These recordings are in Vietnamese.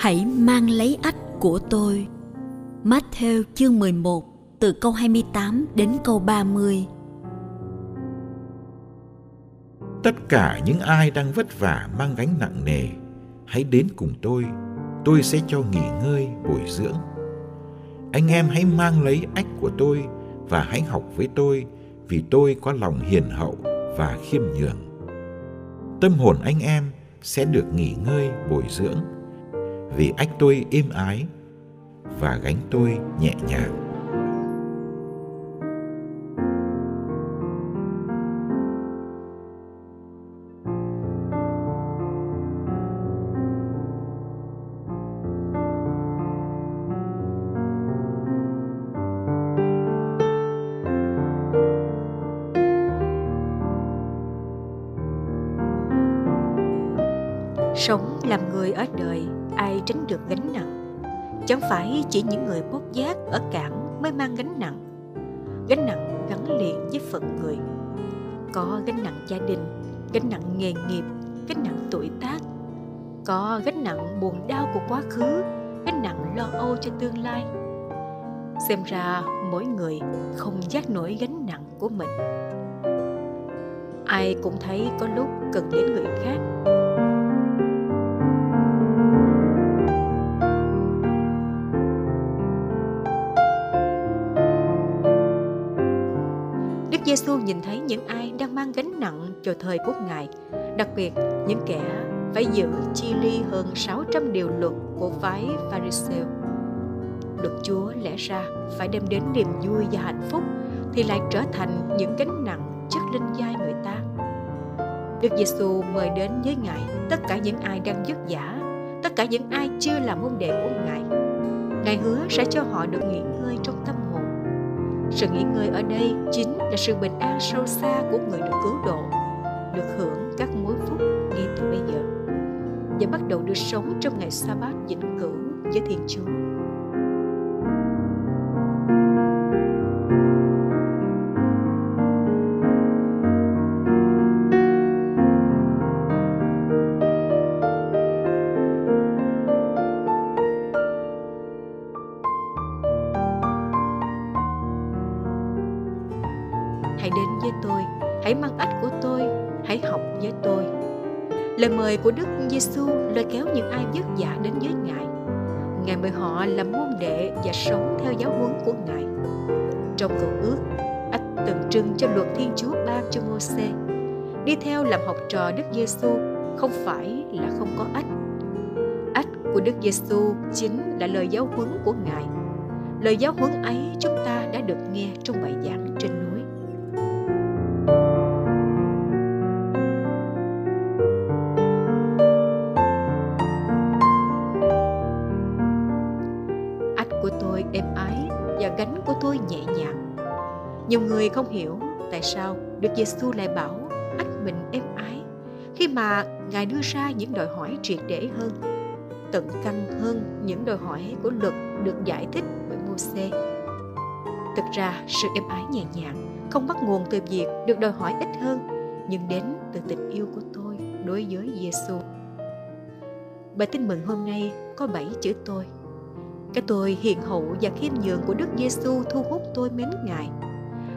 Hãy mang lấy ách của tôi. Matthew chương 11 từ câu 28 đến câu 30. Tất cả những ai đang vất vả mang gánh nặng nề, hãy đến cùng tôi, tôi sẽ cho nghỉ ngơi bồi dưỡng. Anh em hãy mang lấy ách của tôi và hãy học với tôi vì tôi có lòng hiền hậu và khiêm nhường. Tâm hồn anh em sẽ được nghỉ ngơi bồi dưỡng vì ách tôi êm ái và gánh tôi nhẹ nhàng. Gánh nặng. Chẳng phải chỉ những người bốc giác ở cảng mới mang gánh nặng. Gánh nặng gắn liền với phận người. Có gánh nặng gia đình, gánh nặng nghề nghiệp, gánh nặng tuổi tác. Có gánh nặng buồn đau của quá khứ, gánh nặng lo âu cho tương lai. Xem ra mỗi người không giác nổi gánh nặng của mình. Ai cũng thấy có lúc cần đến người khác. Đức Giêsu nhìn thấy những ai đang mang gánh nặng cho thời của Ngài, đặc biệt những kẻ phải giữ chi ly hơn 600 điều luật của phái Pharisêu. Luật Chúa lẽ ra phải đem đến niềm vui và hạnh phúc thì lại trở thành những gánh nặng chất lên vai người ta. Đức Giêsu mời đến với Ngài tất cả những ai đang vất vả, tất cả những ai chưa làm môn đệ của Ngài. Ngài hứa sẽ cho họ được nghỉ ngơi trong tâm hồn sự nghỉ ngơi ở đây chính là sự bình an sâu xa của người được cứu độ, được hưởng các mối phúc ngay từ bây giờ và bắt đầu được sống trong ngày sa bát vĩnh cửu với Thiên Chúa. Học với tôi. Lời mời của Đức Giêsu lôi kéo những ai vất vả đến với Ngài. Ngài mời họ làm môn đệ và sống theo giáo huấn của Ngài. Trong cựu ước, ách tượng trưng cho luật Thiên Chúa ban cho Môsê. Đi theo làm học trò Đức Giêsu không phải là không có ách. Ách của Đức Giêsu chính là lời giáo huấn của Ngài. Lời giáo huấn ấy chúng ta đã được nghe trong bài giảng trên núi. Tôi êm ái và gánh của tôi nhẹ nhàng. Nhiều người không hiểu tại sao Đức Giêsu lại bảo ách mình êm ái khi mà Ngài đưa ra những đòi hỏi triệt để hơn, tận căn hơn những đòi hỏi của luật được giải thích bởi Môse. Thực ra, sự êm ái nhẹ nhàng không bắt nguồn từ việc được đòi hỏi ít hơn, nhưng đến từ tình yêu của tôi đối với Giêsu. Bài tin mừng hôm nay có bảy chữ tôi. Cái tôi hiền hậu và khiêm nhường của Đức Giêsu thu hút tôi mến Ngài.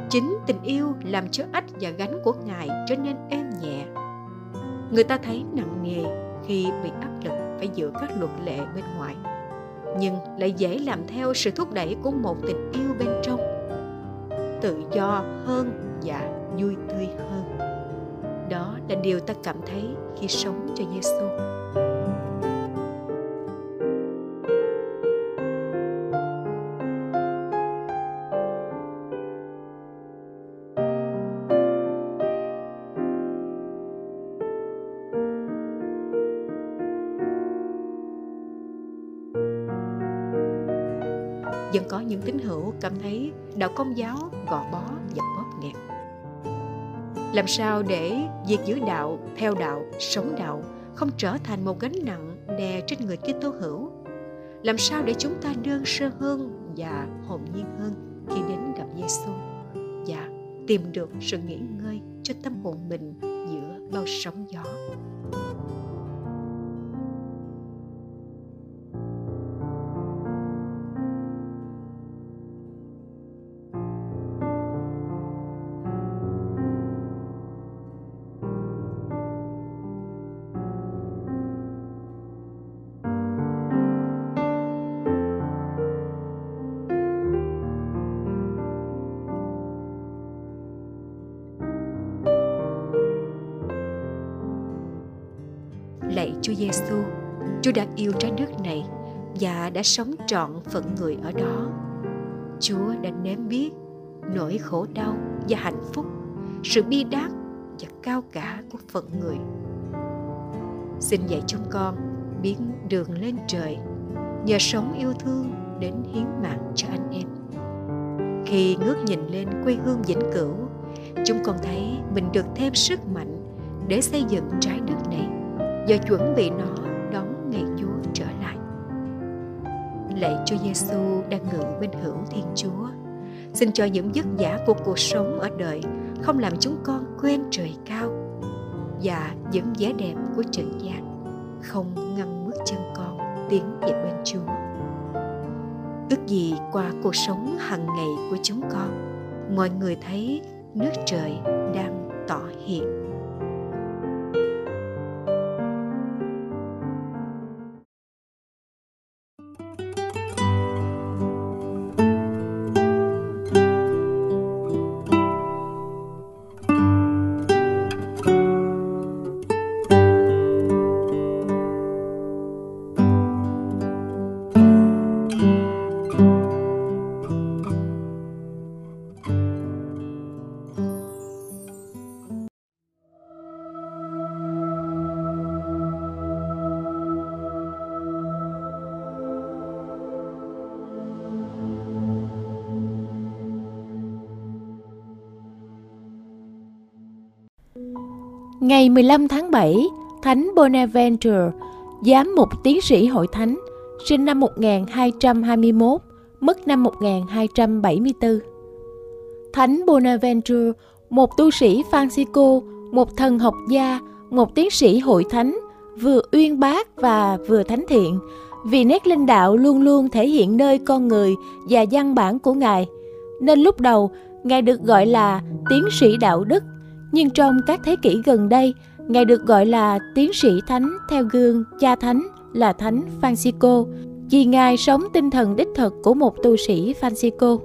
Chính tình yêu làm cho ách và gánh của Ngài trở nên êm nhẹ. người ta thấy nặng nề khi bị áp lực phải giữ các luật lệ bên ngoài, nhưng lại dễ làm theo sự thúc đẩy của một tình yêu bên trong tự do hơn và vui tươi hơn đó là điều ta cảm thấy khi sống cho Giêsu. Vẫn có những tín hữu cảm thấy đạo công giáo, gò bó và bóp nghẹt. Làm sao để việc giữ đạo, theo đạo, sống đạo không trở thành một gánh nặng đè trên người Kitô hữu? Làm sao để chúng ta đơn sơ hơn và hồn nhiên hơn khi đến gặp Giêsu và tìm được sự nghỉ ngơi cho tâm hồn mình giữa bao sóng gió? Lạy Chúa Giêsu, Chúa đã yêu trái đất này và đã sống trọn phận người ở đó. Chúa đã nếm biết nỗi khổ đau và hạnh phúc, sự bi đát và cao cả của phận người. Xin dạy chúng con biến đường lên trời, nhờ sống yêu thương đến hiến mạng cho anh em. Khi ngước nhìn lên quê hương vĩnh cửu, chúng con thấy mình được thêm sức mạnh để xây dựng trái đất này và chuẩn bị nó đón ngày Chúa trở lại. Lạy Chúa Giêsu đang ngự bên hữu Thiên Chúa, xin cho những vất vả của cuộc sống ở đời không làm chúng con quên trời cao và những vẻ đẹp của trần gian không ngăn bước chân con tiến về bên Chúa. Ước gì qua cuộc sống hàng ngày của chúng con, mọi người thấy nước trời đang tỏ hiện Ngày 15 tháng 7, Thánh Bonaventure, giám mục tiến sĩ hội thánh, sinh năm 1221, mất năm 1274. Thánh Bonaventure, một tu sĩ Francisco, một thần học gia, một tiến sĩ hội thánh, vừa uyên bác và vừa thánh thiện, vì nét linh đạo luôn luôn thể hiện nơi con người và văn bản của Ngài, nên lúc đầu Ngài được gọi là tiến sĩ đạo đức nhưng trong các thế kỷ gần đây, Ngài được gọi là tiến sĩ thánh theo gương cha thánh là thánh Francisco, vì Ngài sống tinh thần đích thực của một tu sĩ Francisco.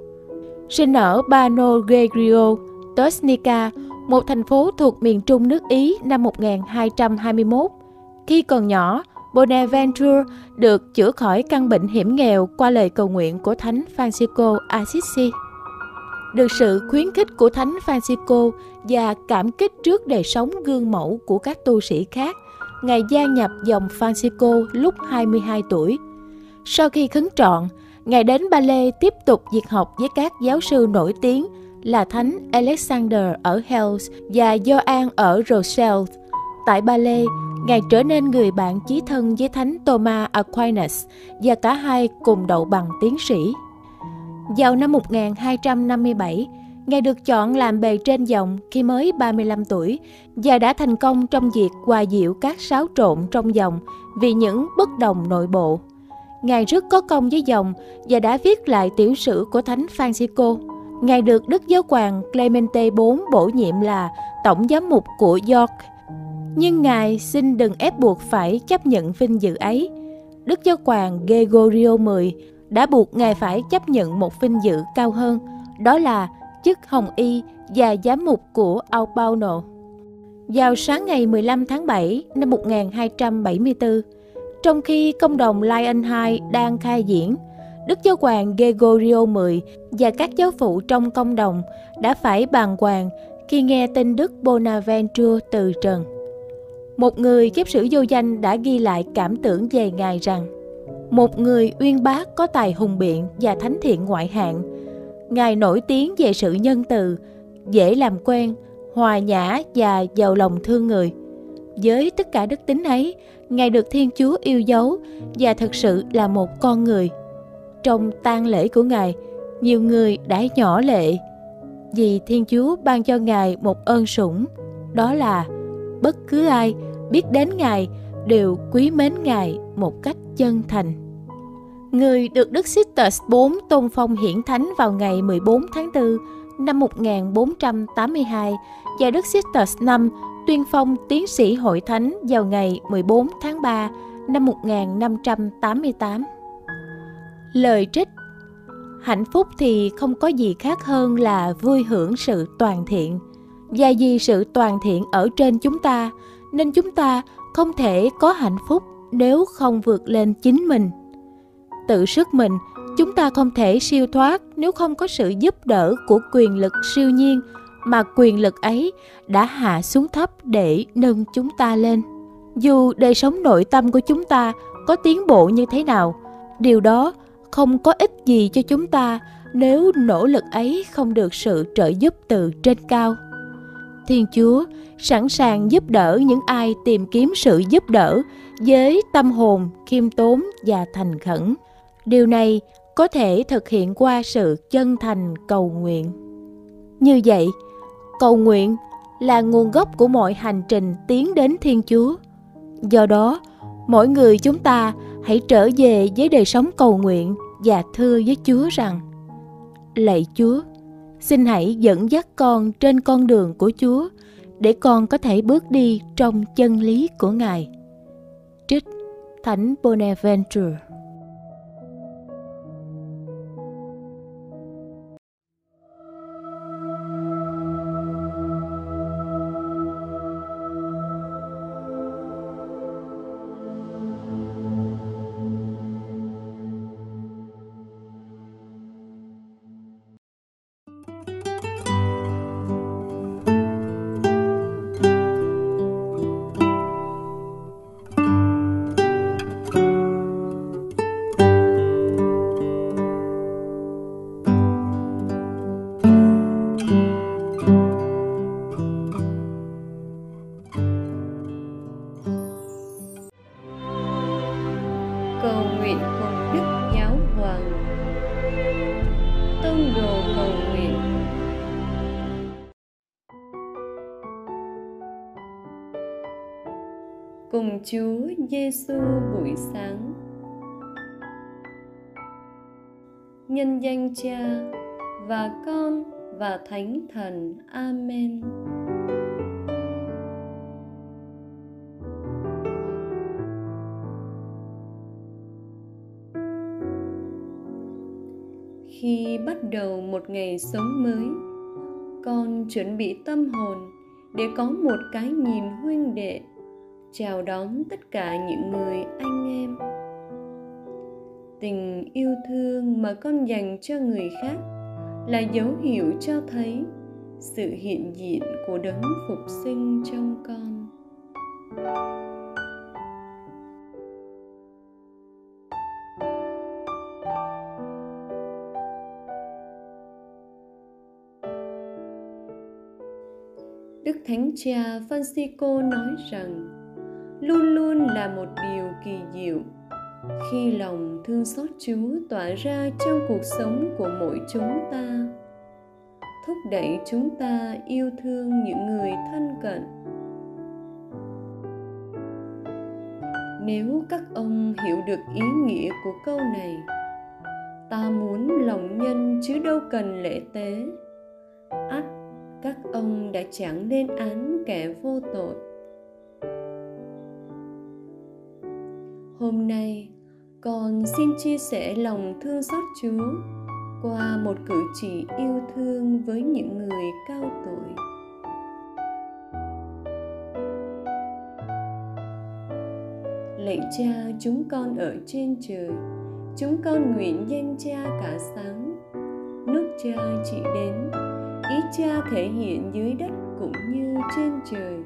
Sinh ở Bano Gregorio Tosnica, một thành phố thuộc miền trung nước Ý năm 1221. Khi còn nhỏ, Bonaventure được chữa khỏi căn bệnh hiểm nghèo qua lời cầu nguyện của Thánh Francisco Assisi được sự khuyến khích của Thánh Francisco và cảm kích trước đời sống gương mẫu của các tu sĩ khác, Ngài gia nhập dòng Francisco lúc 22 tuổi. Sau khi khấn trọn, Ngài đến Ba Lê tiếp tục việc học với các giáo sư nổi tiếng là Thánh Alexander ở Hells và Gioan ở Rochelle. Tại Ba Lê, Ngài trở nên người bạn chí thân với Thánh Thomas Aquinas và cả hai cùng đậu bằng tiến sĩ. Vào năm 1257, Ngài được chọn làm bề trên dòng khi mới 35 tuổi và đã thành công trong việc hòa diệu các xáo trộn trong dòng vì những bất đồng nội bộ. Ngài rất có công với dòng và đã viết lại tiểu sử của Thánh Francisco. Ngài được Đức Giáo hoàng Clemente IV bổ nhiệm là Tổng giám mục của York. Nhưng Ngài xin đừng ép buộc phải chấp nhận vinh dự ấy. Đức Giáo hoàng Gregorio X đã buộc Ngài phải chấp nhận một vinh dự cao hơn, đó là chức Hồng Y và giám mục của Albano. Vào sáng ngày 15 tháng 7 năm 1274, trong khi công đồng Lion II đang khai diễn, Đức Giáo hoàng Gregorio X và các giáo phụ trong công đồng đã phải bàn hoàng khi nghe tin Đức Bonaventure từ trần. Một người chép sử vô danh đã ghi lại cảm tưởng về Ngài rằng một người uyên bác có tài hùng biện và thánh thiện ngoại hạng. Ngài nổi tiếng về sự nhân từ, dễ làm quen, hòa nhã và giàu lòng thương người. Với tất cả đức tính ấy, Ngài được Thiên Chúa yêu dấu và thực sự là một con người. Trong tang lễ của Ngài, nhiều người đã nhỏ lệ vì Thiên Chúa ban cho Ngài một ơn sủng, đó là bất cứ ai biết đến Ngài đều quý mến Ngài một cách chân thành. Người được Đức Sisters 4 tôn phong hiển thánh vào ngày 14 tháng 4 năm 1482 và Đức Sisters 5 tuyên phong tiến sĩ hội thánh vào ngày 14 tháng 3 năm 1588. Lời trích Hạnh phúc thì không có gì khác hơn là vui hưởng sự toàn thiện. Và vì sự toàn thiện ở trên chúng ta, nên chúng ta không thể có hạnh phúc nếu không vượt lên chính mình. Tự sức mình, chúng ta không thể siêu thoát nếu không có sự giúp đỡ của quyền lực siêu nhiên mà quyền lực ấy đã hạ xuống thấp để nâng chúng ta lên. Dù đời sống nội tâm của chúng ta có tiến bộ như thế nào, điều đó không có ích gì cho chúng ta nếu nỗ lực ấy không được sự trợ giúp từ trên cao. Thiên Chúa sẵn sàng giúp đỡ những ai tìm kiếm sự giúp đỡ với tâm hồn khiêm tốn và thành khẩn. Điều này có thể thực hiện qua sự chân thành cầu nguyện. Như vậy, cầu nguyện là nguồn gốc của mọi hành trình tiến đến Thiên Chúa. Do đó, mỗi người chúng ta hãy trở về với đời sống cầu nguyện và thưa với Chúa rằng: Lạy Chúa, xin hãy dẫn dắt con trên con đường của Chúa để con có thể bước đi trong chân lý của Ngài. Trích Thánh Bonaventure Chúa Giêsu buổi sáng. Nhân danh Cha và Con và Thánh Thần. Amen. Khi bắt đầu một ngày sống mới, con chuẩn bị tâm hồn để có một cái nhìn huynh đệ chào đón tất cả những người anh em. Tình yêu thương mà con dành cho người khác là dấu hiệu cho thấy sự hiện diện của đấng phục sinh trong con. Đức Thánh Cha Francisco nói rằng luôn luôn là một điều kỳ diệu. Khi lòng thương xót chúa tỏa ra trong cuộc sống của mỗi chúng ta, thúc đẩy chúng ta yêu thương những người thân cận. Nếu các ông hiểu được ý nghĩa của câu này, ta muốn lòng nhân chứ đâu cần lễ tế. Ắt các ông đã chẳng lên án kẻ vô tội. Hôm nay, con xin chia sẻ lòng thương xót chúa qua một cử chỉ yêu thương với những người cao tuổi. Lạy cha, chúng con ở trên trời. Chúng con nguyện danh cha cả sáng. Nước cha chỉ đến, ý cha thể hiện dưới đất cũng như trên trời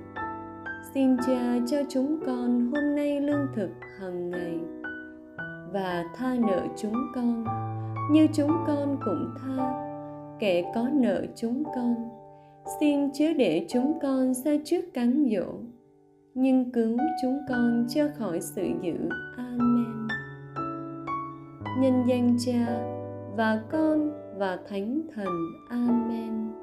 xin cha cho chúng con hôm nay lương thực hàng ngày và tha nợ chúng con như chúng con cũng tha. Kẻ có nợ chúng con, xin chớ để chúng con xa trước cám dỗ, nhưng cứu chúng con cho khỏi sự dữ. Amen. Nhân danh cha và con và thánh thần. Amen.